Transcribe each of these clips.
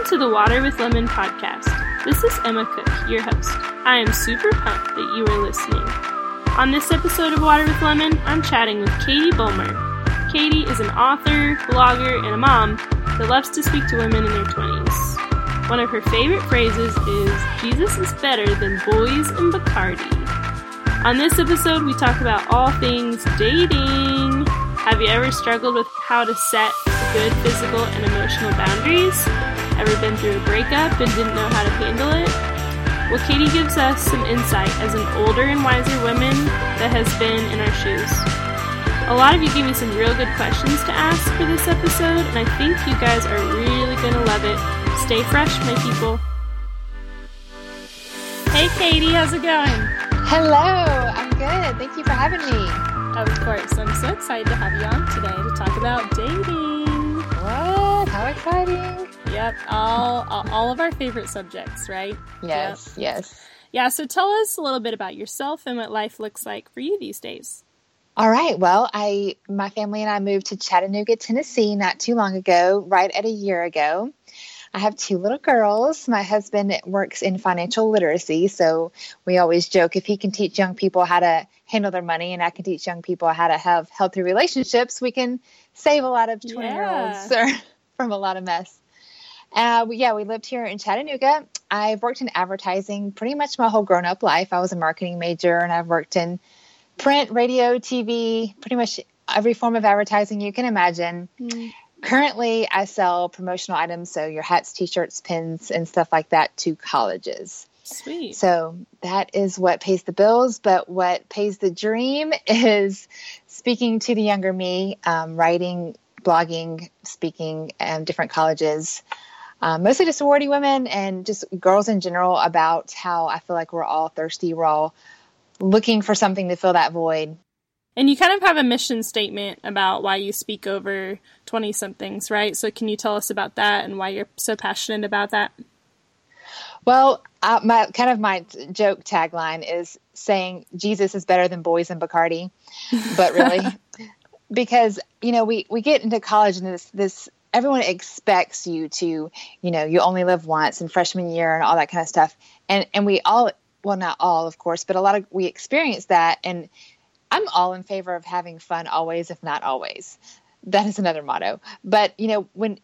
Welcome to the Water with Lemon podcast. This is Emma Cook, your host. I am super pumped that you are listening. On this episode of Water with Lemon, I'm chatting with Katie Bulmer. Katie is an author, blogger, and a mom that loves to speak to women in their 20s. One of her favorite phrases is Jesus is better than boys and Bacardi. On this episode, we talk about all things dating. Have you ever struggled with how to set good physical and emotional boundaries? Ever been through a breakup and didn't know how to handle it? Well, Katie gives us some insight as an older and wiser woman that has been in our shoes. A lot of you gave me some real good questions to ask for this episode, and I think you guys are really going to love it. Stay fresh, my people. Hey, Katie, how's it going? Hello, I'm good. Thank you for having me. Of course, I'm so excited to have you on today to talk about dating. What? How exciting! Yep, all all of our favorite subjects, right? Yes, yep. yes. Yeah, so tell us a little bit about yourself and what life looks like for you these days. All right. Well, I my family and I moved to Chattanooga, Tennessee not too long ago, right at a year ago. I have two little girls. My husband works in financial literacy, so we always joke if he can teach young people how to handle their money and I can teach young people how to have healthy relationships, we can save a lot of 20 year olds from a lot of mess. Uh, yeah, we lived here in Chattanooga. I've worked in advertising pretty much my whole grown up life. I was a marketing major and I've worked in print, radio, TV, pretty much every form of advertising you can imagine. Mm. Currently, I sell promotional items, so your hats, t shirts, pins, and stuff like that to colleges. Sweet. So that is what pays the bills. But what pays the dream is speaking to the younger me, um, writing, blogging, speaking at different colleges, um, mostly to sorority women and just girls in general about how I feel like we're all thirsty. We're all looking for something to fill that void. And you kind of have a mission statement about why you speak over 20 somethings, right? So can you tell us about that and why you're so passionate about that? Well, uh, my kind of my joke tagline is saying Jesus is better than boys and Bacardi, but really, because you know we we get into college and this this everyone expects you to you know you only live once in freshman year and all that kind of stuff, and and we all well not all of course, but a lot of we experience that, and I'm all in favor of having fun always, if not always. That is another motto. But you know when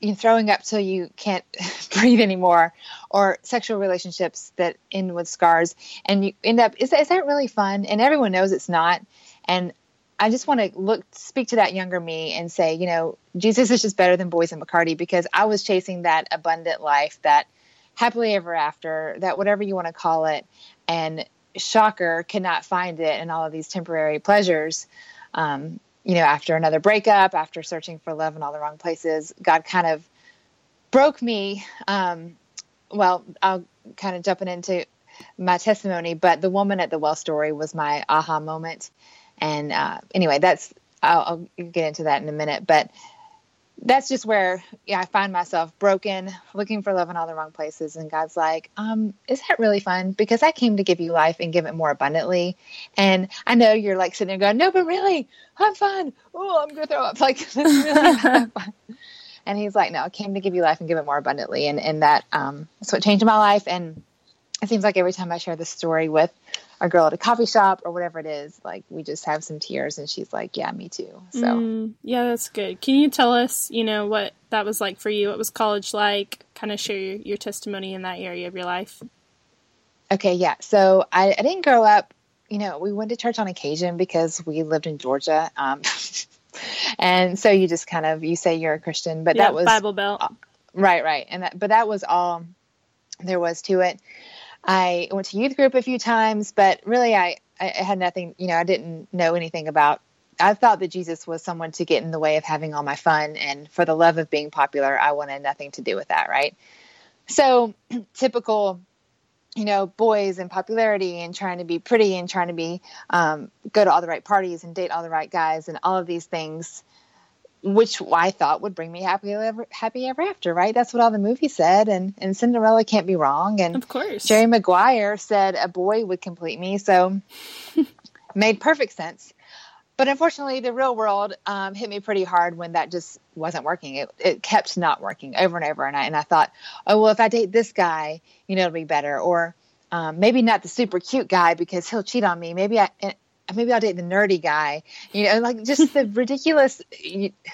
you're throwing up till you can't breathe anymore, or sexual relationships that end with scars, and you end up is that, is that really fun? And everyone knows it's not. And I just want to look speak to that younger me and say, you know, Jesus is just better than boys and Bacardi because I was chasing that abundant life, that happily ever after, that whatever you want to call it, and shocker, cannot find it in all of these temporary pleasures. Um, you know, after another breakup, after searching for love in all the wrong places, God kind of broke me. Um, well, I'll kind of jumping into my testimony, but the woman at the well story was my aha moment. And uh, anyway, that's I'll, I'll, get into that in a minute, but that's just where yeah, I find myself broken, looking for love in all the wrong places. And God's like, um, is that really fun? Because I came to give you life and give it more abundantly. And I know you're like sitting there going, no, but really, I'm fun. Oh, I'm going to throw up. Like, this really fun. And he's like, no, I came to give you life and give it more abundantly. And, and that, um, that's what changed my life. And it seems like every time I share this story with a girl at a coffee shop or whatever it is, like we just have some tears and she's like, yeah, me too. So, mm, yeah, that's good. Can you tell us, you know, what that was like for you? What was college like? Kind of share your, your testimony in that area of your life. Okay. Yeah. So I, I didn't grow up, you know, we went to church on occasion because we lived in Georgia. Um, and so you just kind of, you say you're a Christian, but yeah, that was Bible Belt. Right. Right. And that, but that was all there was to it. I went to youth group a few times, but really I, I had nothing, you know, I didn't know anything about. I thought that Jesus was someone to get in the way of having all my fun. And for the love of being popular, I wanted nothing to do with that. Right. So typical, you know, boys and popularity and trying to be pretty and trying to be, um, go to all the right parties and date all the right guys and all of these things which I thought would bring me happy ever, happy ever after, right? That's what all the movies said, and and Cinderella can't be wrong. And of course, Jerry Maguire said a boy would complete me, so made perfect sense. but unfortunately, the real world um, hit me pretty hard when that just wasn't working. It, it kept not working over and over. And I, and I thought, oh, well, if I date this guy, you know, it'll be better. Or um, maybe not the super cute guy because he'll cheat on me. Maybe I, maybe I'll date the nerdy guy, you know, like just the ridiculous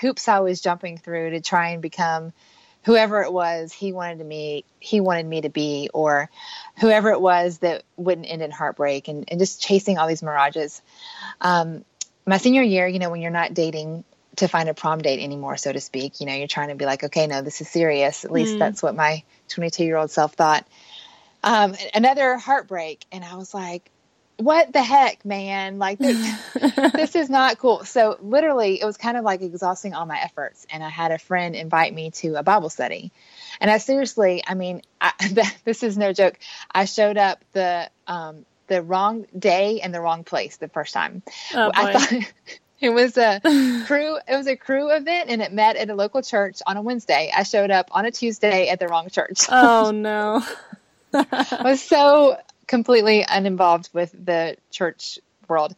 hoops I was jumping through to try and become whoever it was he wanted to me he wanted me to be or whoever it was that wouldn't end in heartbreak and, and just chasing all these mirages. Um, my senior year you know when you're not dating to find a prom date anymore so to speak you know you're trying to be like okay no this is serious. At least mm. that's what my 22 year old self thought. Um, another heartbreak and i was like what the heck, man? Like this, this is not cool. So literally, it was kind of like exhausting all my efforts. And I had a friend invite me to a Bible study, and I seriously, I mean, I, this is no joke. I showed up the um, the wrong day and the wrong place the first time. Oh, I thought. It was a Cru. It was a Cru event, and it met at a local church on a Wednesday. I showed up on a Tuesday at the wrong church. Oh no! I was so completely uninvolved with the church world.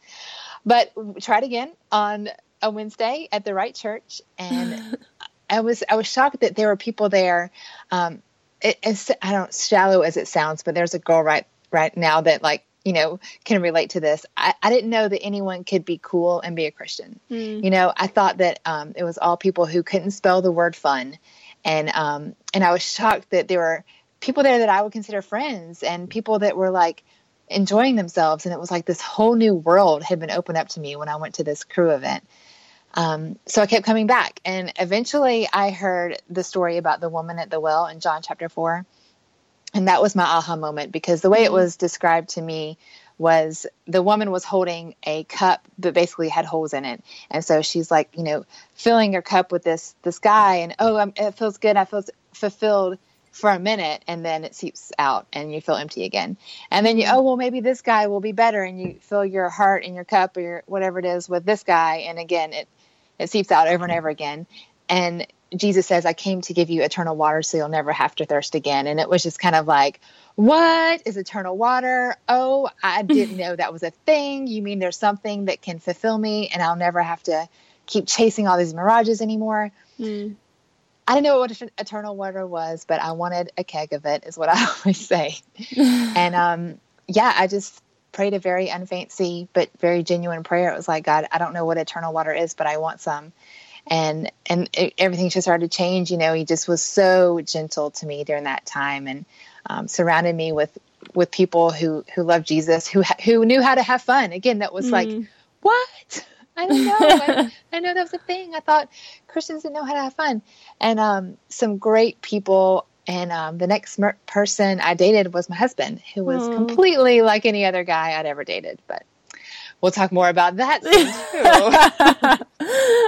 But tried again on a Wednesday at the right church, and I was I was shocked that there were people there. Um, it, it's I don't shallow as it sounds, but there's a girl right right now that like you know can relate to this. I, I didn't know that anyone could be cool and be a Christian. Mm. You know, I thought that um, it was all people who couldn't spell the word fun, and um, and I was shocked that there were people there that I would consider friends and people that were like enjoying themselves. And it was like this whole new world had been opened up to me when I went to this Cru event. Um, so I kept coming back. And eventually I heard the story about the woman at the well in John chapter 4. And that was my aha moment because the way it mm-hmm. was described to me was the woman was holding a cup that basically had holes in it and so she's like you know filling her cup with this this guy and oh I'm, it feels good i feel fulfilled for a minute and then it seeps out and you feel empty again. And then you, oh, well, maybe this guy will be better. And you fill your heart and your cup or your, whatever it is with this guy. And again, it, it seeps out over and over again. And Jesus says, I came to give you eternal water so you'll never have to thirst again. And it was just kind of like, what is eternal water? Oh, I didn't know that was a thing. You mean there's something that can fulfill me and I'll never have to keep chasing all these mirages anymore? Mm. I didn't know what eternal water was, but I wanted a keg of it, is what I always say. and um, yeah, I just prayed a very unfancy but very genuine prayer. It was like, God, I don't know what eternal water is, but I want some. And and it, everything just started to change. You know, He just was so gentle to me during that time, and um, surrounded me with with people who who love Jesus, who who knew how to have fun. Again, that was mm. like, what? I don't know. I, I, know that was a thing. I thought Christians didn't know how to have fun. And um, some great people. And um, the next mer- person I dated was my husband, who was mm. completely like any other guy I'd ever dated. But we'll talk more about that too.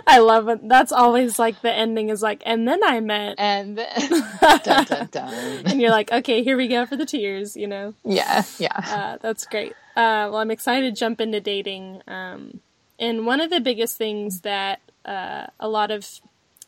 I love it. That's always like the ending is like, and then I met, and dun, dun, dun. and you're like, okay, here we go for the tears, you know? Yeah, yeah. Uh, that's great. Uh, well, I'm excited to jump into dating. Um, and one of the biggest things that uh, a lot of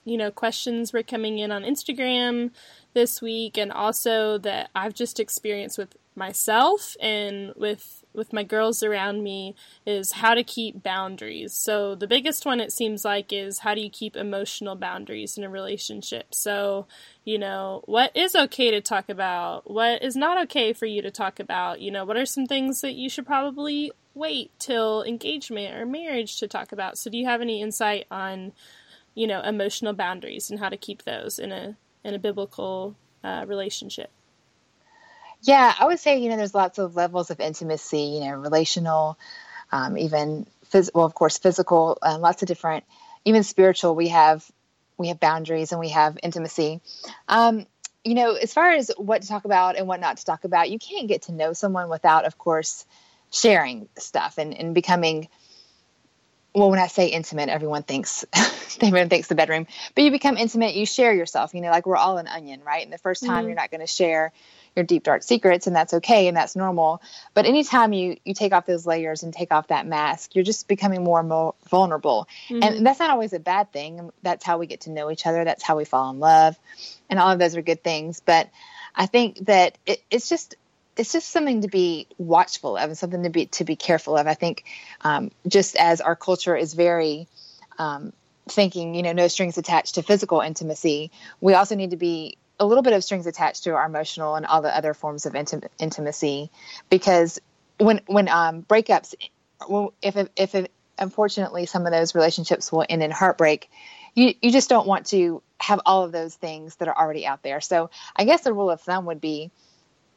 you know questions were coming in on Instagram this week, and also that I've just experienced with myself and with with my girls around me is how to keep boundaries. So the biggest one it seems like is how do you keep emotional boundaries in a relationship? So, you know, what is okay to talk about? What is not okay for you to talk about? You know, what are some things that you should probably wait till engagement or marriage to talk about. So do you have any insight on, you know, emotional boundaries and how to keep those in a in a biblical uh, relationship? Yeah, I would say you know there's lots of levels of intimacy. You know, relational, um, even physical, well, of course, physical, uh, lots of different, even spiritual. We have we have boundaries and we have intimacy. Um, you know, as far as what to talk about and what not to talk about, you can't get to know someone without, of course, sharing stuff and, and becoming well when i say intimate everyone thinks everyone thinks the bedroom but you become intimate you share yourself you know like we're all an onion right and the first time mm-hmm. you're not going to share your deep dark secrets and that's okay and that's normal but anytime you you take off those layers and take off that mask you're just becoming more and more vulnerable mm-hmm. and that's not always a bad thing that's how we get to know each other that's how we fall in love and all of those are good things but i think that it, it's just it's just something to be watchful of and something to be to be careful of. I think um, just as our culture is very um, thinking, you know, no strings attached to physical intimacy, we also need to be a little bit of strings attached to our emotional and all the other forms of intim- intimacy, because when when um, breakups, well, if if it, unfortunately some of those relationships will end in heartbreak, you you just don't want to have all of those things that are already out there. So I guess the rule of thumb would be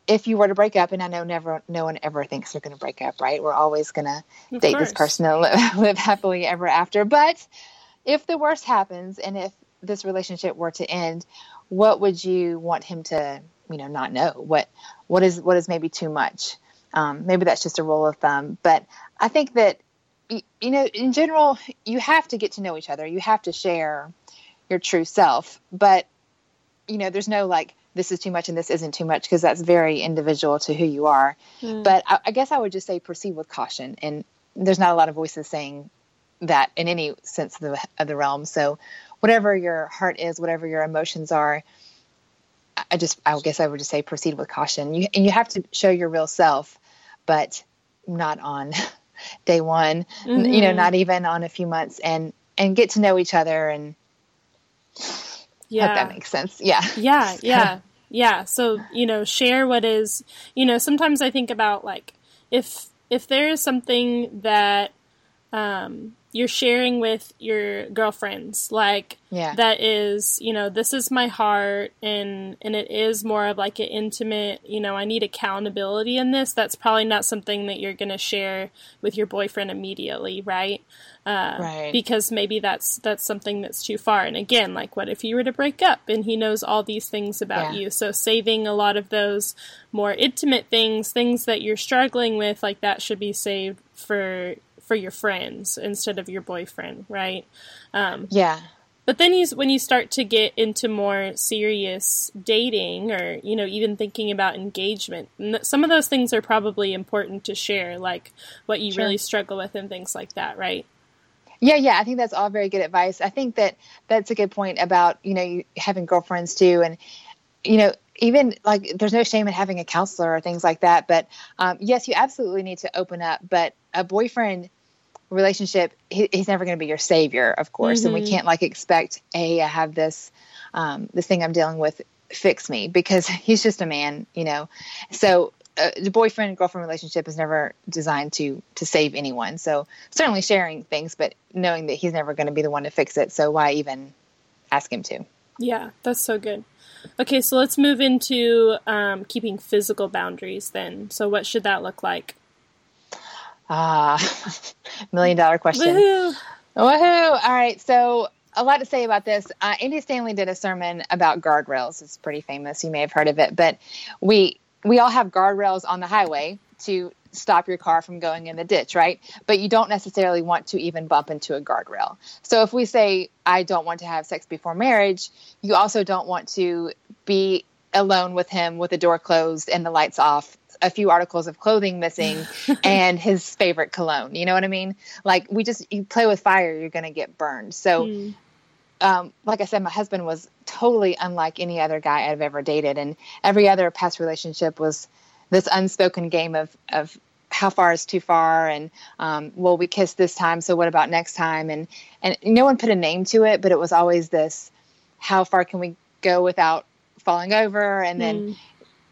if you were to break up, and I know never, no one ever thinks they're going to break up, right? We're always going to date course. this person and live, live happily ever after. But if the worst happens, and if this relationship were to end, what would you want him to, you know, not know? What, what is, what is maybe too much? Um, maybe that's just a rule of thumb. But I think that, you know, in general, you have to get to know each other. You have to share your true self. But, you know, there's no like this is too much and this isn't too much because that's very individual to who you are. Mm. But I, I, guess I would just say proceed with caution. And there's not a lot of voices saying that in any sense of the, of the realm. So whatever your heart is, whatever your emotions are, I just, I guess I would just say proceed with caution. You, and you have to show your real self, but not on day one, mm-hmm. you know, mm-hmm. not even on a few months and, and get to know each other and yeah. Hope that makes sense. Yeah. Yeah. Yeah. yeah. So, you know, share what is, you know, sometimes I think about like if, if there is something that, um, you're sharing with your girlfriends like yeah. that is you know this is my heart and and it is more of like an intimate you know i need accountability in this that's probably not something that you're going to share with your boyfriend immediately right uh, right. because maybe that's that's something that's too far and again like what if you were to break up and he knows all these things about yeah. you so saving a lot of those more intimate things things that you're struggling with like that should be saved for for your friends instead of your boyfriend, right? Um, yeah. But then you, when you start to get into more serious dating or, you know, even thinking about engagement, some of those things are probably important to share, like what you sure. really struggle with and things like that, right? Yeah, yeah, I think that's all very good advice. I think that that's a good point about, you know, you having girlfriends too. And, you know, even like there's no shame in having a counselor or things like that. But um, yes, you absolutely need to open up. But a boyfriend relationship he, he's never going to be your savior of course mm-hmm. and we mm-hmm. can't like expect hey i have this um, this thing i'm dealing with fix me because he's just a man you know so uh, the boyfriend girlfriend relationship is never designed to to save anyone so certainly sharing things but knowing that he's never going to be the one to fix it so why even ask him to yeah that's so good okay so let's move into um, keeping physical boundaries then so what should that look like Ah, million dollar question. Woohoo! Woohoo! All right, so a lot to say about this. Uh, Andy Stanley did a sermon about guardrails. It's pretty famous. You may have heard of it, but we we all have guardrails on the highway to stop your car from going in the ditch, right? But you don't necessarily want to even bump into a guardrail. So if we say I don't want to have sex before marriage, you also don't want to be alone with him with the door closed and the lights off a few articles of clothing missing and his favorite cologne. You know what I mean? Like we just you play with fire, you're going to get burned. So mm. um, like I said, my husband was totally unlike any other guy I've ever dated, and every other past relationship was this unspoken game of of how far is too far, and um, well, we kissed this time, so what about next time? And and no one put a name to it, but it was always this: how far can we go without falling over? And then mm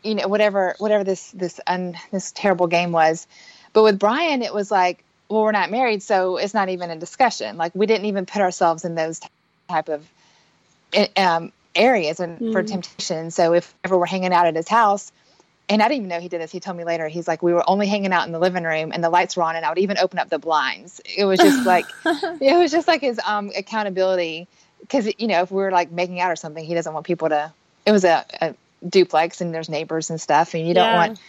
you know whatever whatever this this un, this terrible game was but with brian it was like well we're not married so it's not even a discussion like we didn't even put ourselves in those type of eh, um, areas and mm. for temptation so if ever we're hanging out at his house and I didn't even know he did this. He told me later. He's like, we were only hanging out in the living room, and the lights were on, and I would even open up the blinds. It was just like, it was just like his um, accountability, because you know, if we were like making out or something, he doesn't want people to. It was a, a duplex and there's neighbors and stuff, and you don't yeah. want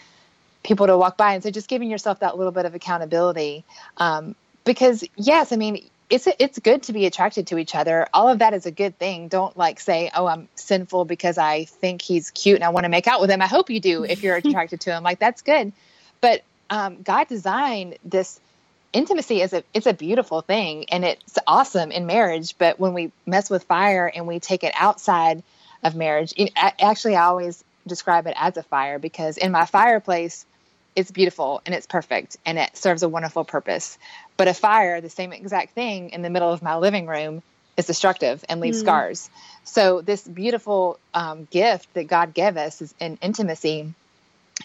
people to walk by. And so just giving yourself that little bit of accountability. Um, because yes, I mean, it's it's good to be attracted to each other. All of that is a good thing. Don't like say, "Oh, I'm sinful because I think he's cute and I want to make out with him." I hope you do if you're attracted to him. Like that's good. But um, God designed this intimacy is a it's a beautiful thing and it's awesome in marriage. But when we mess with fire and we take it outside of marriage. Actually, I always describe it as a fire because in my fireplace, it's beautiful and it's perfect and it serves a wonderful purpose. But a fire, the same exact thing in the middle of my living room, is destructive and leaves mm. scars. So this beautiful um, gift that God gave us is in intimacy.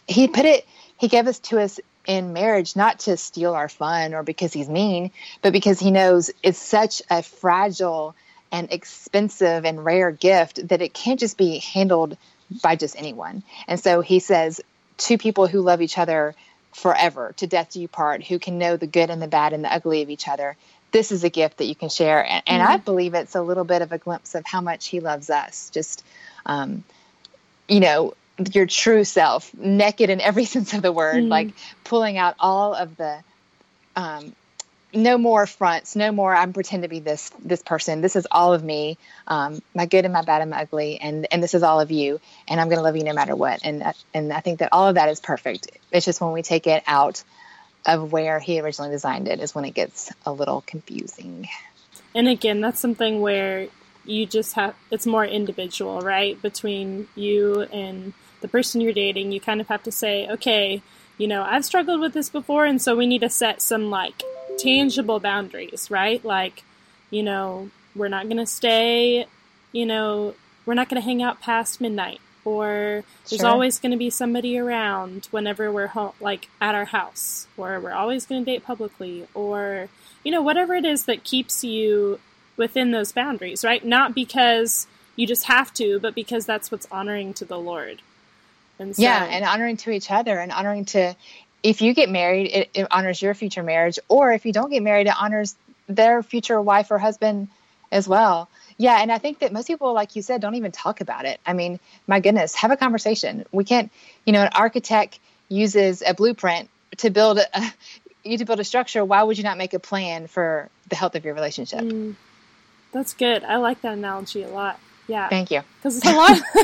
He put it. He gave us to us in marriage not to steal our fun or because he's mean, but because he knows it's such a fragile and expensive and rare gift that it can't just be handled by just anyone. And so he says, two people who love each other forever, to death do you part, who can know the good and the bad and the ugly of each other. This is a gift that you can share. And, and mm-hmm. I believe it's a little bit of a glimpse of how much he loves us. Just, um, you know, your true self, naked in every sense of the word, mm. like pulling out all of the um, no more fronts, no more I'm pretend to be this this person. This is all of me, um, my good and my bad and my ugly, and and this is all of you, and I'm going to love you no matter what. And and I think that all of that is perfect. It's just when we take it out of where he originally designed it is when it gets a little confusing. And again, that's something where you just have it's more individual, right? Between you and the person you're dating, you kind of have to say, okay, you know, I've struggled with this before, and so we need to set some like tangible boundaries, right? Like, you know, we're not going to stay, you know, we're not going to hang out past midnight, or there's sure. always going to be somebody around whenever we're home, like at our house, or we're always going to date publicly, or, you know, whatever it is that keeps you within those boundaries, right? Not because you just have to, but because that's what's honoring to the Lord. And so, yeah, and honoring to each other and honoring to, if you get married, it, it honors your future marriage, or if you don't get married, it honors their future wife or husband as well. Yeah, and I think that most people, like you said, don't even talk about it. I mean, my goodness, have a conversation. We can't, you know, an architect uses a blueprint to build a, you to build a structure. Why would you not make a plan for the health of your relationship? Mm, that's good. I like that analogy a lot. Yeah. Thank you. Because a lot,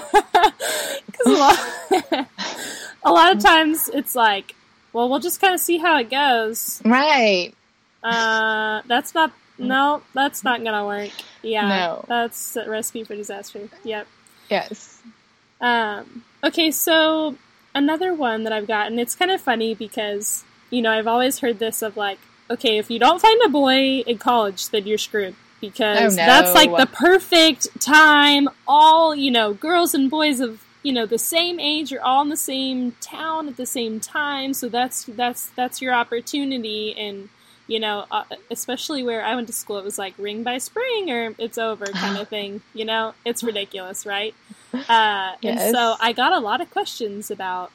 because a lot, a lot of times it's like, well, we'll just kind of see how it goes. Right. Uh, that's not. No, that's not gonna work. Yeah. No. That's a recipe for disaster. Yep. Yes. Um. Okay. So another one that I've gotten. It's kind of funny because you know I've always heard this of like, okay, if you don't find a boy in college, then you're screwed because oh, no. that's like the perfect time. All, you know, girls and boys of, you know, the same age you're all in the same town at the same time. So that's, that's, that's your opportunity. And, you know, uh, especially where I went to school, it was like ring by spring or it's over kind of thing. You know, it's ridiculous, right? Uh, yes. And so I got a lot of questions about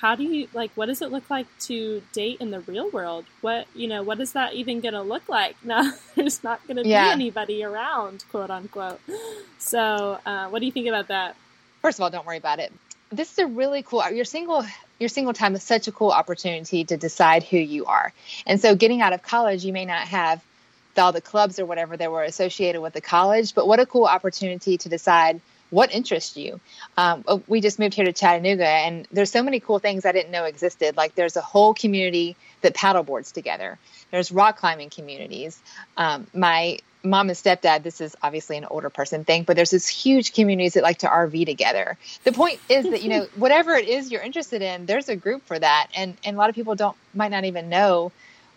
how do you like what does it look like to date in the real world what you know what is that even going to look like now there's not going to yeah. be anybody around quote unquote so uh, what do you think about that first of all don't worry about it this is a really cool your single your single time is such a cool opportunity to decide who you are and so getting out of college you may not have all the clubs or whatever that were associated with the college but what a cool opportunity to decide what interests you? Um, oh, we just moved here to Chattanooga, and there's so many cool things I didn't know existed. Like there's a whole community that paddleboards together. There's rock climbing communities. Um, my mom and stepdad, this is obviously an older person thing, but there's this huge communities that like to RV together. The point is that, you know, whatever it is you're interested in, there's a group for that. And, and a lot of people don't, might not even know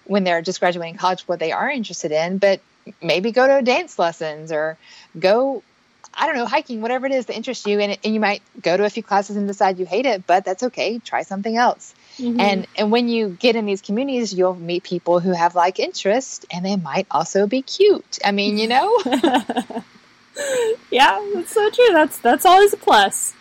when they're just graduating college what they are interested in, but maybe go to dance lessons or go I don't know, hiking, whatever it is that interests you, and, and you might go to a few classes and decide you hate it, but that's okay. Try something else. Mm-hmm. And and when you get in these communities, you'll meet people who have like interest, and they might also be cute. I mean, you know. yeah, that's so true. That's that's always a plus.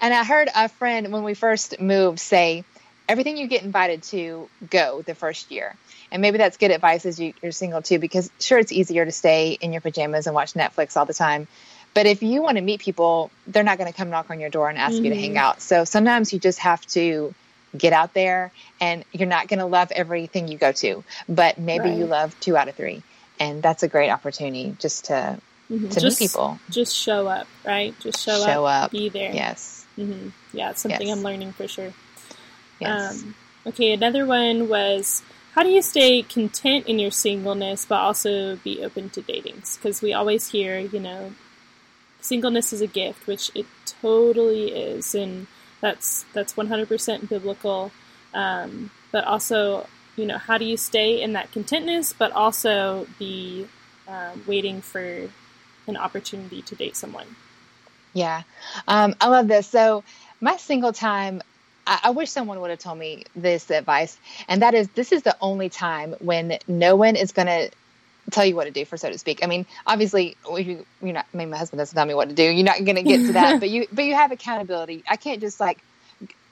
And I heard a friend when we first moved say, everything you get invited to, go the first year. And maybe that's good advice as you, you're single too, because sure, it's easier to stay in your pajamas and watch Netflix all the time. But if you want to meet people, they're not going to come knock on your door and ask mm-hmm. you to hang mm-hmm. out. So sometimes you just have to get out there and you're not going to love everything you go to, but maybe right. you love two out of three. And that's a great opportunity just to mm-hmm. to just, meet people. Just show up, right? Just show, show up, up, be there. Yes. Mm-hmm. Yeah, it's something yes. I'm learning for sure. Yes. Um, okay, another one was how do you stay content in your singleness but also be open to datings? Because we always hear, you know, singleness is a gift, which it totally is, and that's that's 100% biblical. Um, but also, you know, how do you stay in that contentness, but also be um, waiting for an opportunity to date someone? Yeah, um, I love this. So my single time. I wish someone would have told me this advice, and that is this is the only time when no one is going to tell you what to do for so to speak. I mean, obviously, you, you're not. I mean, my husband doesn't tell me what to do. You're not going to get to that, but you but you have accountability. I can't just like,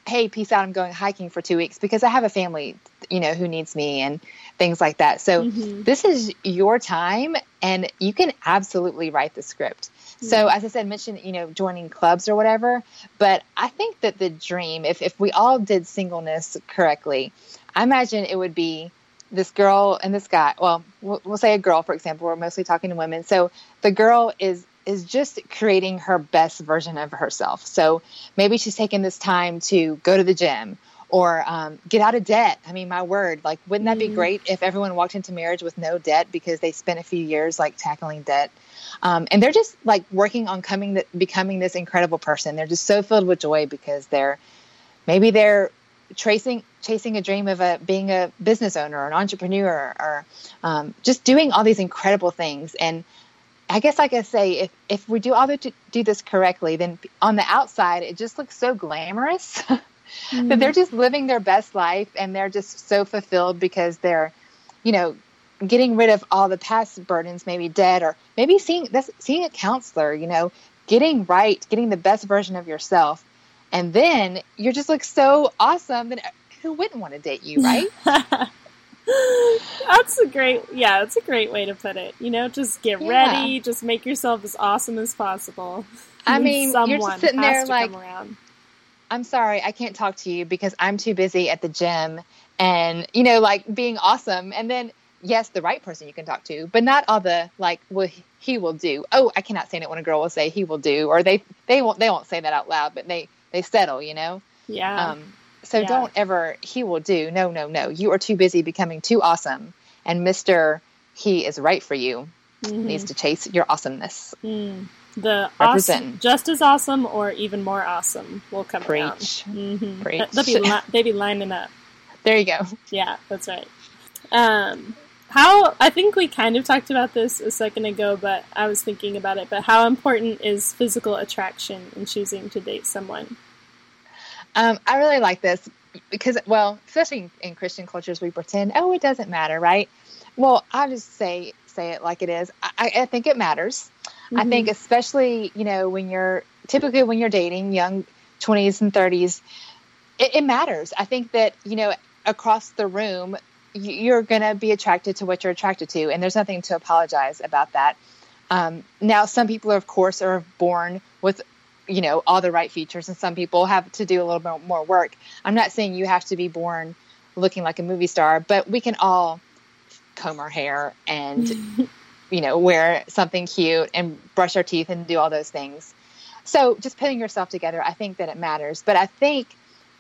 hey, peace out. I'm going hiking for two weeks because I have a family, you know, who needs me and things like that. So mm-hmm. this is your time, and you can absolutely write the script. Mm-hmm. So as I said, mention you know joining clubs or whatever. But I think that the dream, if if we all did singleness correctly, I imagine it would be this girl and this guy well we'll, say a girl for example we're mostly talking to women. So the girl is is just creating her best version of herself. So maybe she's taking this time to go to the gym or um, get out of debt. I mean my word like wouldn't that be mm. great if everyone walked into marriage with no debt because they spent a few years like tackling debt? Um, and they're just like working on coming the, becoming this incredible person. They're just so filled with joy because they're maybe they're tracing chasing a dream of a being a business owner or an entrepreneur or um, just doing all these incredible things. And i guess like i say if if we do all the, do this correctly then on the outside it just looks so glamorous. Mm-hmm. that they're just living their best life and they're just so fulfilled because they're you know getting rid of all the past burdens maybe dead or maybe seeing this seeing a counselor you know getting right getting the best version of yourself. And then you're just like so awesome. That who wouldn't want to date you, right? that's a great, yeah, that's a great way to put it. You know, just get yeah. ready, just make yourself as awesome as possible. I mean, you're just sitting there like, I'm sorry, I can't talk to you because I'm too busy at the gym and, you know, like being awesome. And then, yes, the right person you can talk to, but not all the like, well, he will do. Oh, I cannot stand it when a girl will say he will do, or they, they won't, they won't say that out loud, but they, they settle, you know? Yeah. Um, so yeah. don't ever, he will do. No, no, no. You are too busy becoming too awesome. And Mr. He is right for you mm-hmm. needs to chase your awesomeness. Mm. The awesome, just as awesome or even more awesome will come Preach. around. Mm-hmm. Preach. They'll be, li- they be lining up. There you go. Yeah, that's right. Um, how I think we kind of talked about this a second ago, but I was thinking about it. But how important is physical attraction in choosing to date someone? Um, I really like this because, well, especially in Christian cultures, we pretend, oh, it doesn't matter, right? Well, I just say say it like it is. I, I think it matters. Mm-hmm. I think especially you know when you're typically when you're dating young twenties and thirties, it, it matters. I think that you know across the room you're going to be attracted to what you're attracted to, and there's nothing to apologize about that. Um, now, some people, are, of course, are born with you know all the right features and some people have to do a little bit more work. I'm not saying you have to be born looking like a movie star but we can all comb our hair and you know wear something cute and brush our teeth and do all those things. So just putting yourself together i think that it matters. But i think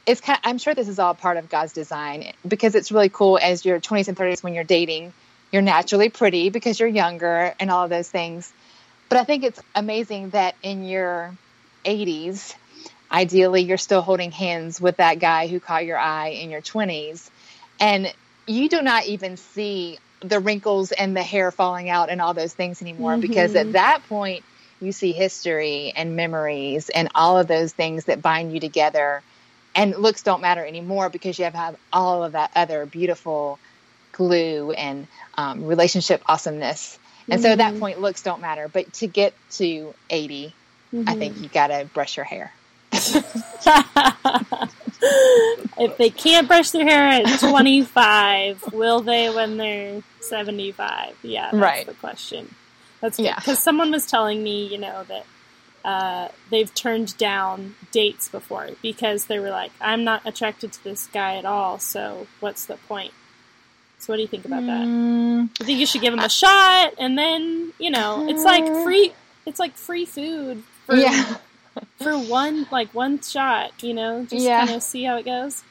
it's kind of, i'm sure this is all part of god's design because it's really cool as your 20s and 30s when you're dating you're naturally pretty because you're younger and all of those things. But i think it's amazing that in your 80s, ideally you're still holding hands with that guy who caught your eye in your 20s. And you do not even see the wrinkles and the hair falling out and all those things anymore mm-hmm. because at that point you see history and memories and all of those things that bind you together and looks don't matter anymore because you have, have all of that other beautiful glue and um, relationship awesomeness and mm-hmm. so at that mm-hmm. point looks don't matter but to get to 80 mm-hmm. I think you got to brush your hair. if they can't brush their hair at 25, will they when they're 75? Yeah, that's right. the question. That's good. Because someone was telling me, you know, that uh, they've turned down dates before because they were like, I'm not attracted to this guy at all, so what's the point? So, what do you think about that? Mm, you think you should give him a shot, and then you know, it's like free. It's like free food for yeah. for one like one shot, you know, just yeah. kind of see how it goes.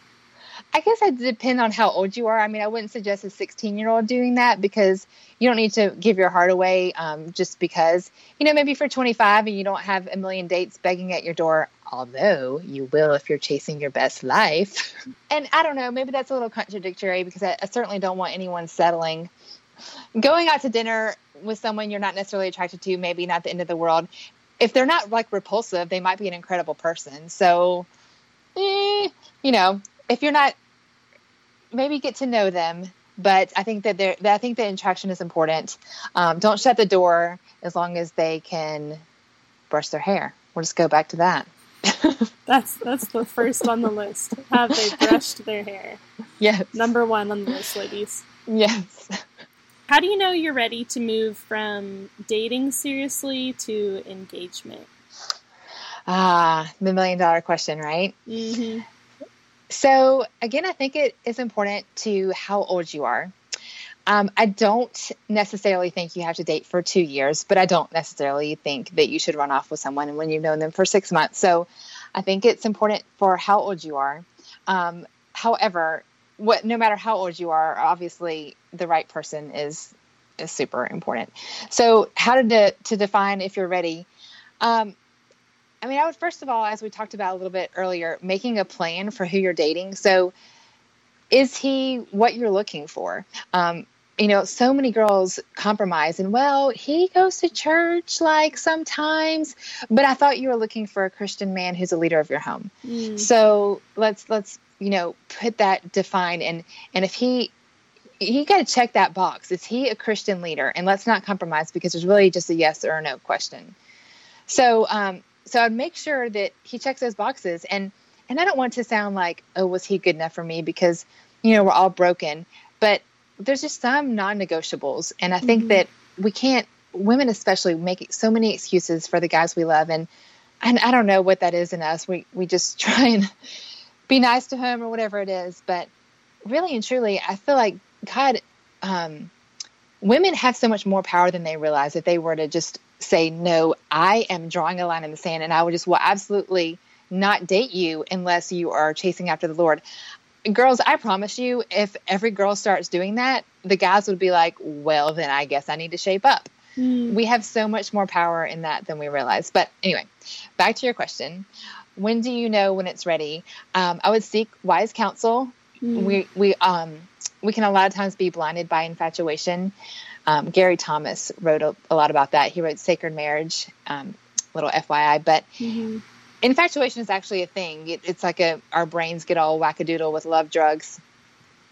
I guess it depend on how old you are. I mean, I wouldn't suggest a 16 year old doing that because you don't need to give your heart away um, just because, you know, maybe for 25 and you don't have a million dates begging at your door, although you will if you're chasing your best life. and I don't know, maybe that's a little contradictory because I, I certainly don't want anyone settling. Going out to dinner with someone you're not necessarily attracted to, maybe not the end of the world. If they're not like repulsive, they might be an incredible person. So, eh, you know, if you're not maybe get to know them. But I think that I think the interaction is important. Um, don't shut the door as long as they can brush their hair. We'll just go back to that. that's that's the first on the list. Have they brushed their hair? Yes. Number one on the list, ladies. Yes. How do you know you're ready to move from dating seriously to engagement? Ah, the million dollar question, right? Mm-hmm. So, again, I think it is important to how old you are. Um, I don't necessarily think you have to date for two years, but I don't necessarily think that you should run off with someone when you've known them for six months. So, I think it's important for how old you are. Um, however, what no matter how old you are, obviously the right person is is super important. So, how to de- to define if you're ready? Um, I mean, I would first of all, as we talked about a little bit earlier, making a plan for who you're dating. So, is he what you're looking for? Um, you know, so many girls compromise and well, he goes to church like sometimes, but I thought you were looking for a Christian man who's a leader of your home. Mm. So let's let's you know put that define and and if he he got to check that box. Is he a Christian leader? And let's not compromise because there's really just a yes or a no question. So um, so I'd make sure that he checks those boxes and and I don't want to sound like, oh, was he good enough for me? Because, you know, we're all broken. But there's just some non negotiables. And I think mm-hmm. that we can't, women especially, make so many excuses for the guys we love. And, and I don't know what that is in us. We, we just try and be nice to him or whatever it is. But really and truly, I feel like God, um, women have so much more power than they realize if they were to just say, no, I am drawing a line in the sand and I would just will absolutely not date you unless you are chasing after the Lord. Girls, I promise you, if every girl starts doing that, the guys would be like, well, then I guess I need to shape up. Mm. We have so much more power in that than we realize. But anyway, back to your question. When do you know when it's ready? Um, I would seek wise counsel. Mm. We we um we can a lot of times be blinded by infatuation. Um, Gary Thomas wrote a, a, lot about that. He wrote Sacred Marriage, um, little FYI. But mm-hmm. infatuation is actually a thing. It, it's like a our brains get all wackadoodle with love drugs,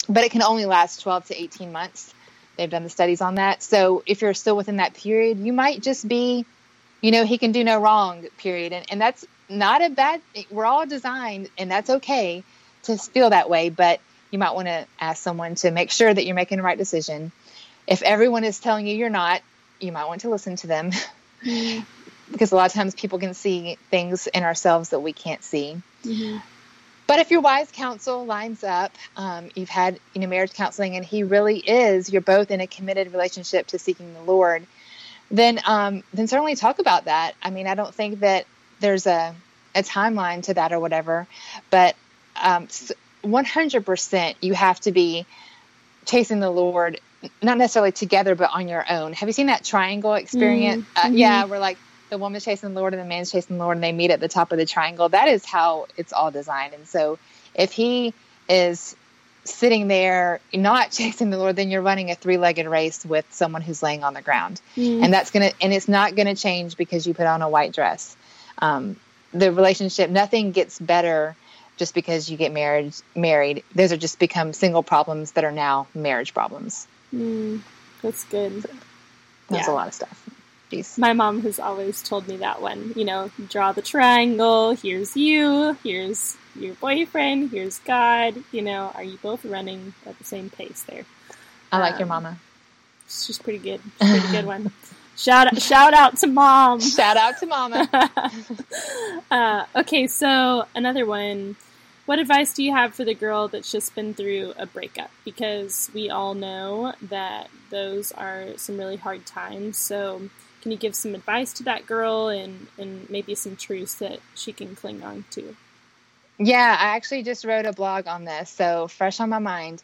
but it can only last 12 to 18 months. They've done the studies on that. So if you're still within that period, you might just be, you know, he can do no wrong, period. And, and that's not a bad, we're all designed, and that's okay to feel that way. But you might want to ask someone to make sure that you're making the right decision if everyone is telling you you're not, you might want to listen to them. Mm-hmm. because a lot of times people can see things in ourselves that we can't see. Mm-hmm. But if your wise counsel lines up, um, you've had you know marriage counseling, and he really is, you're both in a committed relationship to seeking the Lord. Then, um, then certainly talk about that. I mean, I don't think that there's a a timeline to that or whatever, but um, 100% you have to be chasing the Lord not necessarily together, but on your own. Have you seen that triangle experience? Mm-hmm. Uh, yeah, where like the woman's chasing the Lord and the man's chasing the Lord, and they meet at the top of the triangle. That is how it's all designed. And so, if he is sitting there not chasing the Lord, then you're running a three-legged race with someone who's laying on the ground, mm-hmm. and that's gonna and it's not gonna change because you put on a white dress. Um, the relationship, nothing gets better just because you get married. Married, those are just become single problems that are now marriage problems. Mm, that's good. That's yeah. a lot of stuff. Jeez. My mom has always told me that one. You know, draw the triangle. Here's you. Here's your boyfriend. Here's God. You know, are you both running at the same pace there? I like um, your mama. She's pretty good. She's pretty good one. Shout out, shout out to mom. Shout out to mama. uh, okay, so another one what advice do you have for the girl that's just been through a breakup? Because we all know that those are some really hard times. So, can you give some advice to that girl and, and maybe some truths that she can cling on to? Yeah, I actually just wrote a blog on this, so fresh on my mind.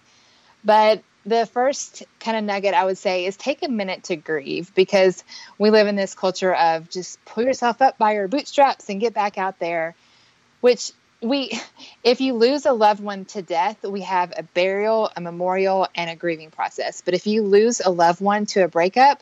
But the first kind of nugget I would say is take a minute to grieve because we live in this culture of just pull yourself up by your bootstraps and get back out there, which we if you lose a loved one to death we have a burial a memorial and a grieving process. But if you lose a loved one to a breakup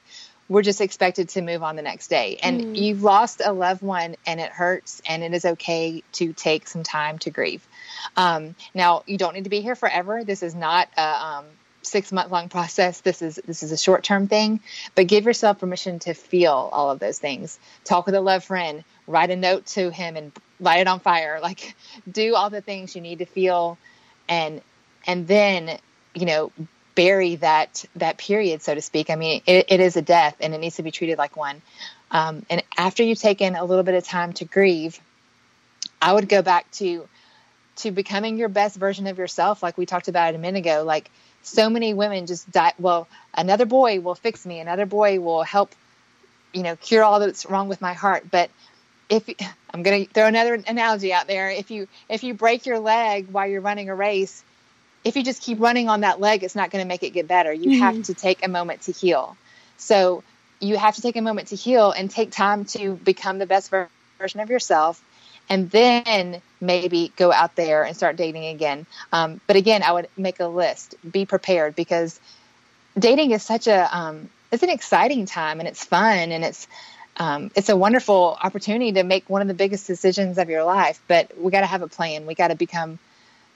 we're just expected to move on the next day. And mm. you've lost a loved one and it hurts and it is okay to take some time to grieve. Um, now you don't need to be here forever. This is not a um, six month long process. This is this is a short term thing, but give yourself permission to feel all of those things. Talk with a loved friend, write a note to him and light it on fire. Like do all the things you need to feel and and then, you know, bury that that period, so to speak. I mean, it, it is a death and it needs to be treated like one. Um, and after you've taken a little bit of time to grieve, I would go back to to becoming your best version of yourself, like we talked about a minute ago. Like so many women just die. Well, another boy will fix me. Another boy will help, you know, cure all that's wrong with my heart. But if I'm going to throw another analogy out there, if you if you break your leg while you're running a race, if you just keep running on that leg, it's not going to make it get better. You mm-hmm. have to take a moment to heal. So you have to take a moment to heal and take time to become the best version of yourself and then maybe go out there and start dating again. Um, but again, I would make a list, be prepared because dating is such a um, it's an exciting time and it's fun and it's um, it's a wonderful opportunity to make one of the biggest decisions of your life. But we got to have a plan. We got to become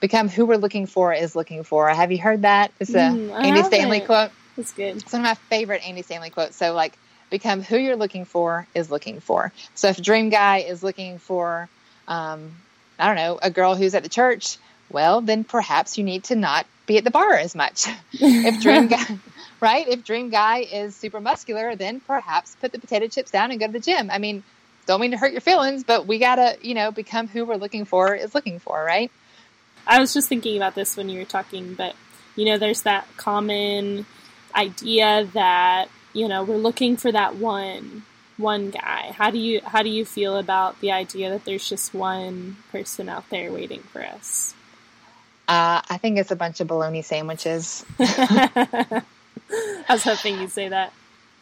become who we're looking for is looking for. Have you heard that? It's a mm, Andy Stanley quote. That's good. It's one of my favorite Andy Stanley quotes. So like become who you're looking for is looking for. So if dream guy is looking for um, I don't know, a girl who's at the church, well, then perhaps you need to not be at the bar as much. if dream guy, right? If dream guy is super muscular, then perhaps put the potato chips down and go to the gym. I mean, don't mean to hurt your feelings, but we gotta, you know, become who we're looking for is looking for, right? I was just thinking about this when you were talking, but you know, there's that common idea that you know we're looking for that one one guy. How do you how do you feel about the idea that there's just one person out there waiting for us? Uh, I think it's a bunch of bologna sandwiches. I was hoping you'd say that.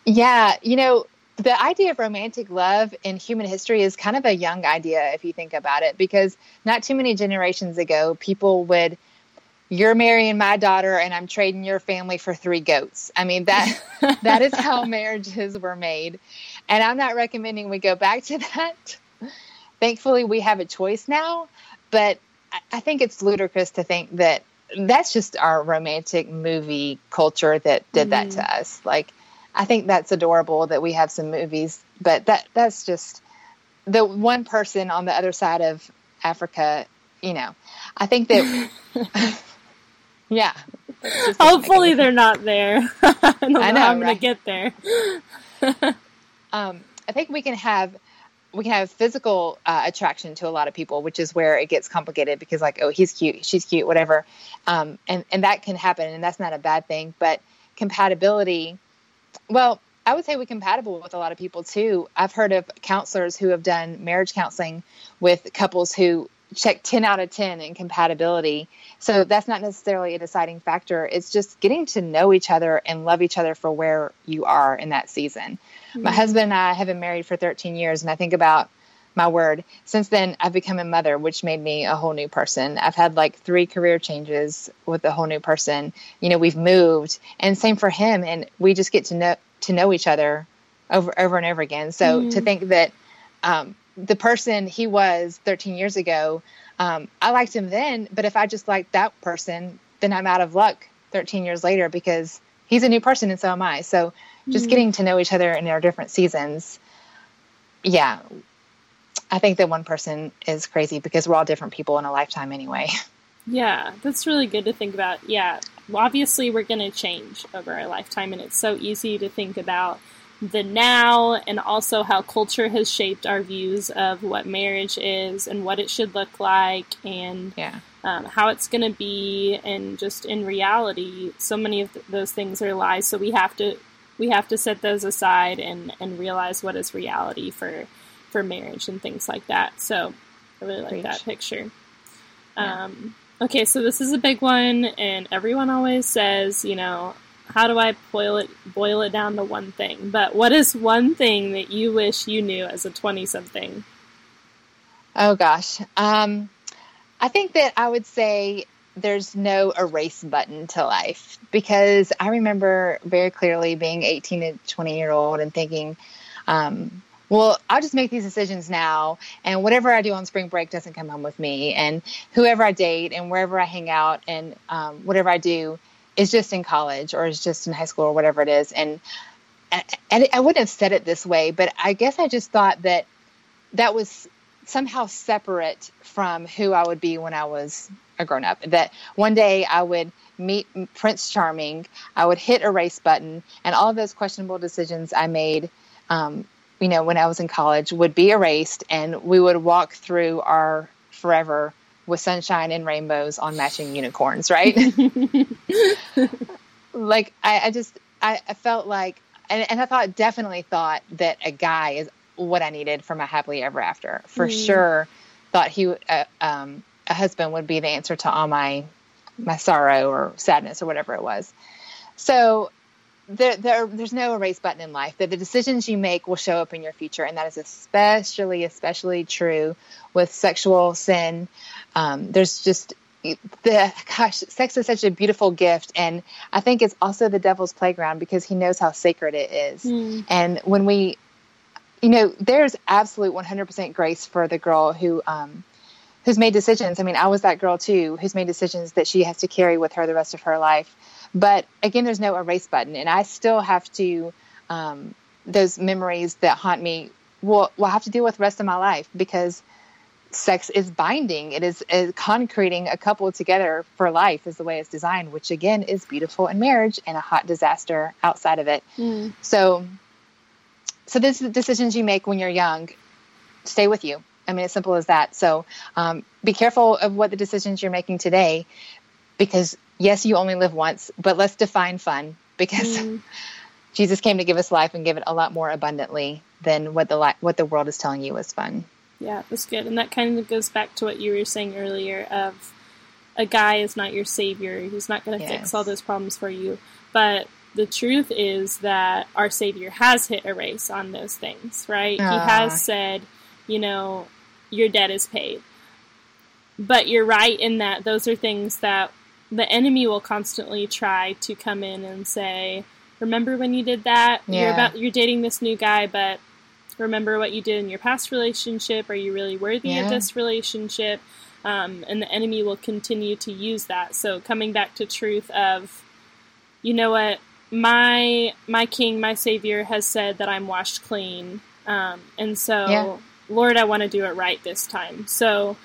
Yeah, you know, the idea of romantic love in human history is kind of a young idea if you think about it, because not too many generations ago, people would you're marrying my daughter and I'm trading your family for three goats. I mean that that is how marriages were made. And I'm not recommending we go back to that. Thankfully, we have a choice now, but I think it's ludicrous to think that that's just our romantic movie culture that did mm that to mm-hmm. us. Like, I think that's adorable that we have some movies, but that that's just the one person on the other side of Africa. You know, I think that. yeah. Hopefully, they're not there. I, know I'm right? going to get there um, I think we can have we can have physical uh, attraction to a lot of people, which is where it gets complicated because like, oh, he's cute, she's cute, whatever, um, and and that can happen, and that's not a bad thing. But compatibility, well, I would say we're compatible with a lot of people too. I've heard of counselors who have done marriage counseling with couples who check 10 out of 10 in compatibility. So that's not necessarily a deciding factor. It's just getting to know each other and love each other for where you are in that season. Mm-hmm. My husband and I have been married for 13 years, and I think about my word. Since then, I've become a mother, which made me a whole new person. I've had like three career changes with a whole new person. You know, we've moved, and same for him. And we just get to know to know each other over over and over again. So mm. to think that um, the person he was 13 years ago, um, I liked him then, but if I just liked that person, then I'm out of luck 13 years later because he's a new person and so am I. So just mm getting to know each other in our different seasons. Yeah. I think that one person is crazy because we're all different people in a lifetime anyway. Yeah, that's really good to think about. Yeah, obviously we're going to change over our lifetime, and it's so easy to think about the now and also how culture has shaped our views of what marriage is and what it should look like and yeah. um, how it's going to be and just in reality so many of th- those things are lies so we have to we have to set those aside and and realize what is reality for for marriage and things like that. So I really like Preach. that picture. Um, okay, so this is a big one, and everyone always says, you know, how do I boil it boil it down to one thing? But what is one thing that you wish you knew as a twenty something? Oh gosh, um, I think that I would say there's no erase button to life because I remember very clearly being 18 to 20 year old and thinking, um, well, I'll just make these decisions now, and whatever I do on spring break doesn't come home with me, and whoever I date and wherever I hang out and um, whatever I do is just in college or is just in high school or whatever it is. And, and I wouldn't have said it this way, but I guess I just thought that that was somehow separate from who I would be when I was a grown up. That one day I would meet Prince Charming, I would hit a erase button, and all of those questionable decisions I made um, you know, when I was in college would be erased and we would walk through our forever with sunshine and rainbows on matching unicorns, right? like I, I just I, I, felt like and, and I thought definitely thought that a guy is what I needed for my happily ever after. For mm. sure thought he uh, um, a husband would be the answer to all my my sorrow or sadness or whatever it was. So there, there, there's no erase button in life. That the decisions you make will show up in your future, and that is especially, especially true with sexual sin. Um, there's just the gosh, sex is such a beautiful gift, and I think it's also the devil's playground because he knows how sacred it is. Mm. And when we, you know, there's absolute 100% grace for the girl who. Um, who's made decisions. I mean, I was that girl too, who's made decisions that she has to carry with her the rest of her life. But again, there's no erase button, and I still have to um, those memories that haunt me. Will will have to deal with the rest of my life because sex is binding. It is, is concreting a couple together for life, is the way it's designed, which again is beautiful in marriage and a hot disaster outside of it. Mm. So, so this the decisions you make when you're young stay with you. I mean, as simple as that. So, um, be careful of what the decisions you're making today, because yes, you only live once, but let's define fun because mm. Jesus came to give us life and give it a lot more abundantly than what the li- what the world is telling you is fun. Yeah, that's good, and that kind of goes back to what you were saying earlier of a guy is not your savior; he's not going to yes. fix all those problems for you. But the truth is that our Savior has hit erase on those things, right? Uh. He has ah. said, you know, your debt is paid. But you're right in that those are things that the enemy will constantly try to come in and say, "Remember when you did that? Yeah. You're about you're dating this new guy, but remember what you did in your past relationship? Are you really worthy yeah. of this relationship?" Um, and the enemy will continue to use that. So coming back to truth of, you know what, my my King, my Savior has said that I'm washed clean, um, and so yeah. Lord, I want to do it right this time. So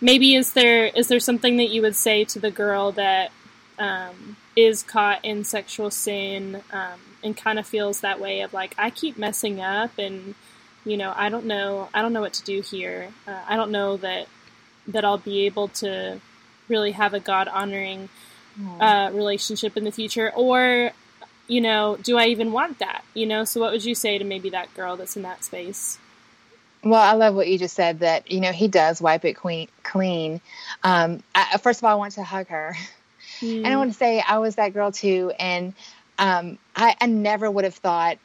maybe is there is there something that you would say to the girl that um, is caught in sexual sin um, and kind of feels that way of like I keep messing up and you know I don't know I don't know what to do here uh, I don't know that that I'll be able to really have a God honoring uh, relationship in the future or you know do I even want that you know so what would you say to maybe that girl that's in that space well, I love what you just said that, you know, he does wipe it clean. clean. Um, I, first of all, I want to hug her. Mm. And I want to say I was that girl too. And um, I, I, never would have thought,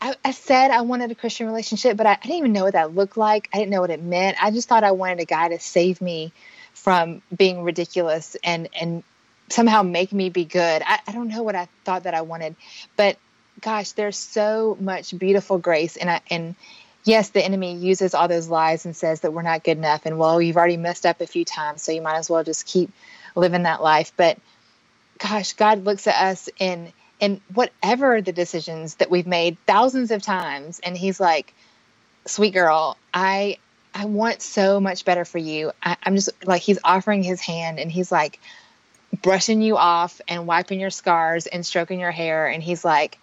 I, I, said I wanted a Christian relationship, but I, I, didn't even know what that looked like. I didn't know what it meant. I just thought I wanted a guy to save me from being ridiculous and, and somehow make me be good. I, I don't know what I thought that I wanted, but gosh, there's so much beautiful grace and I, and yes, the enemy uses all those lies and says that we're not good enough. And well, you've already messed up a few times, so you might as well just keep living that life. But gosh, God looks at us in in whatever the decisions that we've made thousands of times, and He's like, "Sweet girl, I I want so much better for you." I, I'm just like He's offering His hand, and He's like brushing you off and wiping your scars and stroking your hair, and He's like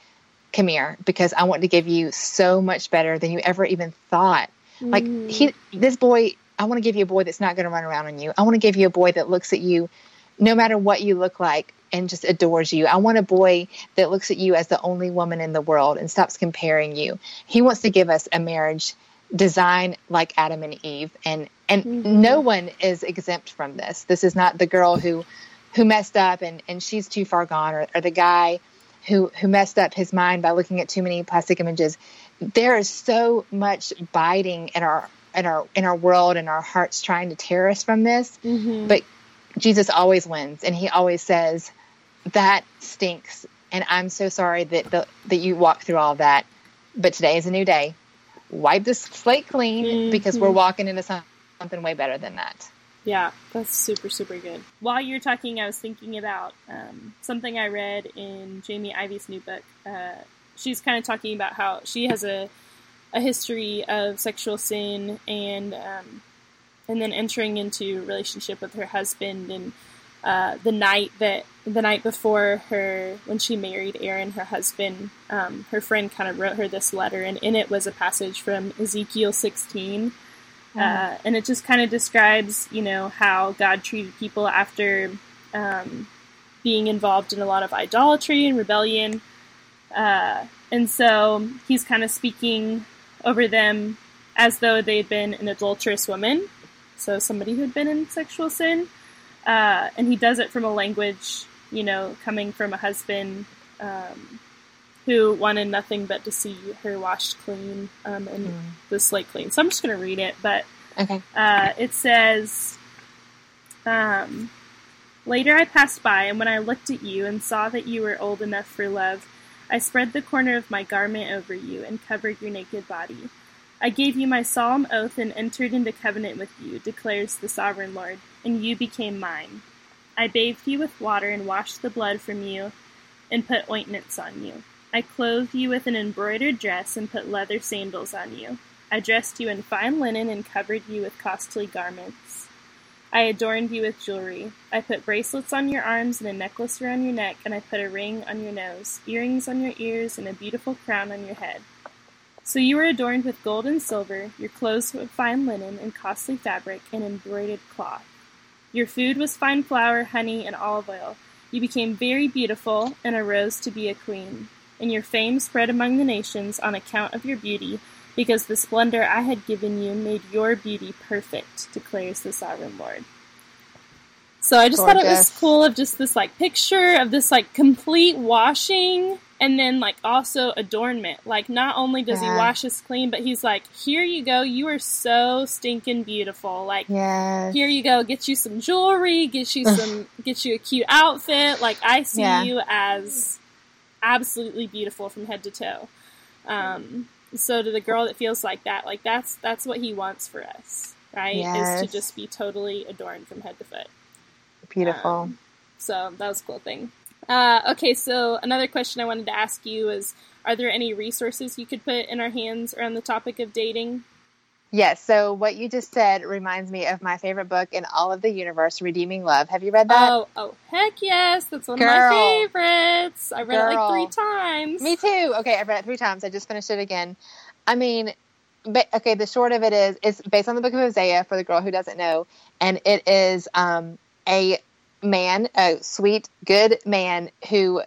come here because I want to give you so much better than you ever even thought. Mm. Like he, this boy, I want to give you a boy that's not going to run around on you. I want to give you a boy that looks at you, no matter what you look like, and just adores you. I want a boy that looks at you as the only woman in the world and stops comparing you. He wants to give us a marriage design like Adam and Eve, and and mm-hmm. no one is exempt from this. This is not the girl who who messed up and and she's too far gone, or, or the guy who who messed up his mind by looking at too many plastic images. There is so much biting in our in our in our world and our hearts trying to tear us from this, mm-hmm. but Jesus always wins, and He always says that stinks, and I'm so sorry that the, that you walked through all that. But today is a new day. Wipe the slate clean mm-hmm. because we're walking into something way better than that. Yeah, that's super, super good. While you're talking, I was thinking about um, something I read in Jamie Ivey's new book. Uh, she's kind of talking about how she has a a history of sexual sin and um, and then entering into relationship with her husband and uh, the night that the night before her when she married Aaron, her husband, um, her friend kind of wrote her this letter, and in it was a passage from Ezekiel 16, mm. Uh, and it just kind of describes you know how God treated people after um, being involved in a lot of idolatry and rebellion, uh, and so he's kind of speaking over them as though they'd been an adulterous woman, so somebody who'd been in sexual sin. Uh, and he does it from a language, you know, coming from a husband um, who wanted nothing but to see her washed clean um, and mm. the slate clean. So I'm just going to read it, but okay. uh, it says. Um, Later I passed by, and when I looked at you and saw that you were old enough for love, I spread the corner of my garment over you and covered your naked body. I gave you my solemn oath and entered into covenant with you, declares the sovereign Lord, and you became mine. I bathed you with water and washed the blood from you and put ointments on you. I clothed you with an embroidered dress and put leather sandals on you. I dressed you in fine linen and covered you with costly garments. I adorned you with jewelry. I put bracelets on your arms and a necklace around your neck, and I put a ring on your nose, earrings on your ears, and a beautiful crown on your head. So you were adorned with gold and silver, your clothes with fine linen and costly fabric and embroidered cloth. Your food was fine flour, honey, and olive oil. You became very beautiful and arose to be a queen. And your fame spread among the nations on account of your beauty, because the splendor I had given you made your beauty perfect, declares the sovereign Lord. So I just Gorgeous. thought it was cool of just this like picture of this like complete washing and then like also adornment. Like not only does yeah. he wash us clean, but he's like, "Here you go. You are so stinking beautiful. Like, yes. here you go. Get you some jewelry. Get you some. get you a cute outfit. Like I see yeah. you as absolutely beautiful from head to toe." Um, so to the girl that feels like that, like that's that's what he wants for us, right? Yes. Is to just be totally adorned from head to foot. Beautiful. Um, so that was a cool thing. Uh, okay, so another question I wanted to ask you is Are there any resources you could put in our hands around the topic of dating? Yes. So what you just said reminds me of my favorite book in all of the universe, Redeeming Love. Have you read that? Oh, oh, heck yes! That's one Girl. of my favorites. I read Girl. it like three times. Me too. Okay, I've read it three times. I just finished it again. I mean, but, okay. The short of it is, it's based on the book of Hosea for the girl who doesn't know, and it is um, a man, a sweet, good man who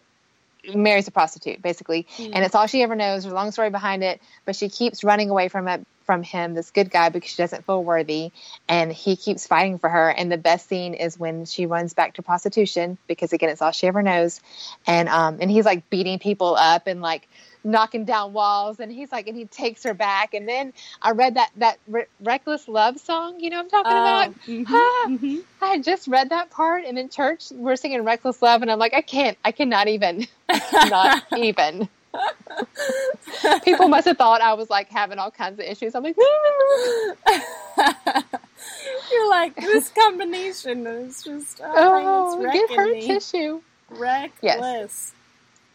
marries a prostitute, basically. Mm. And it's all she ever knows. There's a long story behind it, but she keeps running away from it from him, this good guy, because she doesn't feel worthy. And he keeps fighting for her. And the best scene is when she runs back to prostitution, because again, it's all she ever knows. And um and he's like beating people up and like knocking down walls and he's like and he takes her back and then i read that that re- reckless love song you know i'm talking about mm-hmm, ah, mm-hmm. i had just read that part and in church we're singing reckless love and i'm like i can't i cannot even not even people must have thought i was like having all kinds of issues i'm like you're like this combination is just oh, oh give her tissue reckless yes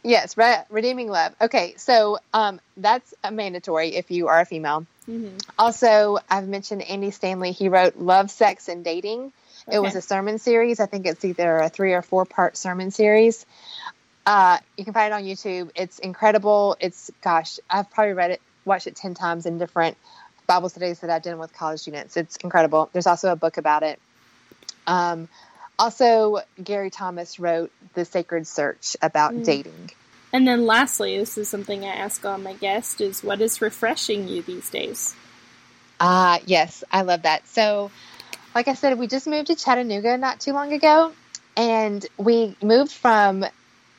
Yes, re- redeeming love. Okay, so um, that's a mandatory if you are a female. Mm-hmm. Also, I've mentioned Andy Stanley. He wrote Love, Sex, and Dating. Okay. It was a sermon series. I think it's either a three or four part sermon series. Uh, you can find it on YouTube. It's incredible. It's gosh, I've probably read it, watched it ten times in different Bible studies that I've done with college students. It's incredible. There's also a book about it. Um, also, Gary Thomas wrote The Sacred Search about mm. dating. And then lastly, this is something I ask all my guests is what is refreshing you these days? Ah, yes, I love that. So, like I said, we just moved to Chattanooga not too long ago, and we moved from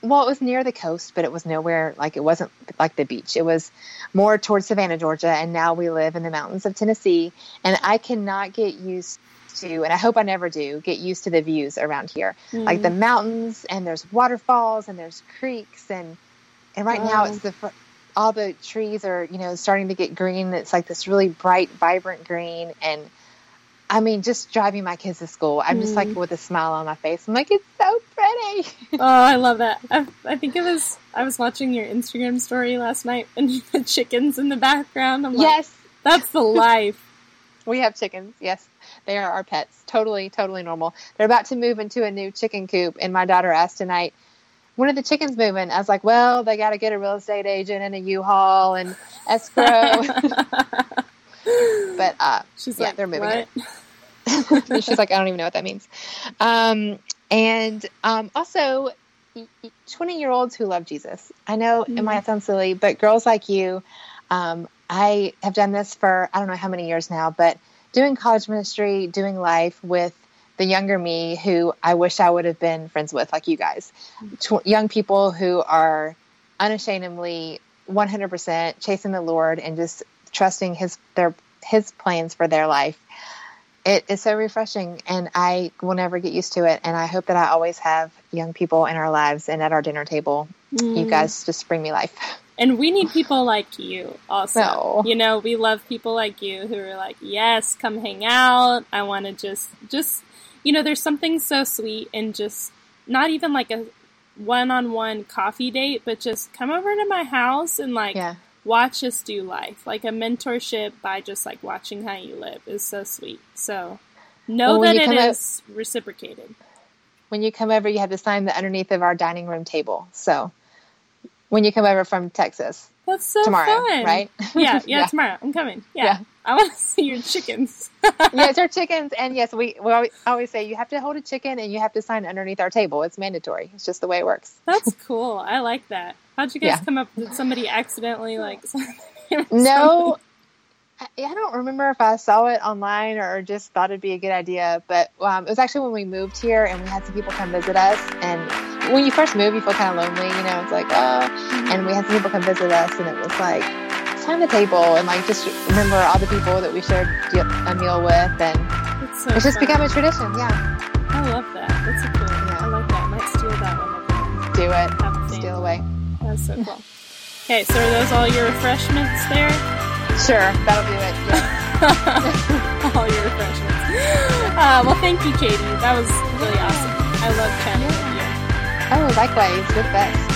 well, it was near the coast, but it was nowhere like it wasn't like the beach. It was more towards Savannah, Georgia, and now we live in the mountains of Tennessee. And I cannot get used to, and I hope I never do, get used to the views around here, mm. like the mountains, and there's waterfalls, and there's creeks, and and right wow. now it's the all the trees are you know starting to get green. It's like this really bright, vibrant green, and I mean, just driving my kids to school, I'm just like mm. with a smile on my face. I'm like, it's so pretty. oh, I love that. I, I, think it was I was watching your Instagram story last night, and the chickens in the background. I'm yes, like, that's the life. we have chickens. Yes, they are our pets. Totally, totally normal. They're about to move into a new chicken coop, and my daughter asked tonight, when are the chickens moving? I was like, well, they got to get a real estate agent and a U-Haul and escrow. but uh, she's yeah, like, they're moving. She's like, I don't even know what that means. Um, and um, also, 20 year olds who love Jesus. I know mm-hmm. it might sound silly, but girls like you, um, I have done this for I don't know how many years now, but doing college ministry, doing life with the younger me who I wish I would have been friends with, like you guys. Tw- young people who are unashamedly 100% chasing the Lord and just trusting his their his plans for their life it is so refreshing and I will never get used to it. And I hope that I always have young people in our lives and at our dinner table. Mm. You guys just bring me life. And we need people like you also. No. You know, we love people like you who are like, yes, come hang out. I want to just, just, you know, there's something so sweet and just not even like a one on one coffee date, but just come over to my house and like, yeah watch us do life. Like a mentorship by just like watching how you live is so sweet. So know well, that it is reciprocated. When you come over, you have to sign the underneath of our dining room table. So when you come over from Texas, that's so tomorrow, fun. right? Yeah, yeah, yeah, tomorrow. I'm coming. Yeah. yeah. I want to see your chickens. yes, our chickens, and yes, we, we always, always say you have to hold a chicken and you have to sign underneath our table. It's mandatory. It's just the way it works. That's cool. I like that. How'd you guys yeah. come up? Did somebody accidentally like? no, I, I don't remember if I saw it online or just thought it'd be a good idea. But um, it was actually when we moved here and we had some people come visit us. And when you first move, you feel kind of lonely. You know, it's like oh, mm-hmm. and we had some people come visit us, and it was like time the table and like just remember all the people that we shared a meal with, and so it's just fun. become a tradition. Yeah, I love that. That's a cool. Yeah. I like that. I might steal that one. Do it. Steal away. That's so cool. Okay, so are those all your refreshments there? Sure, that'll do it. Yeah. all your refreshments. Uh, well, thank you, Katie. That was really awesome. I love chatting. Oh, likewise. You're the best.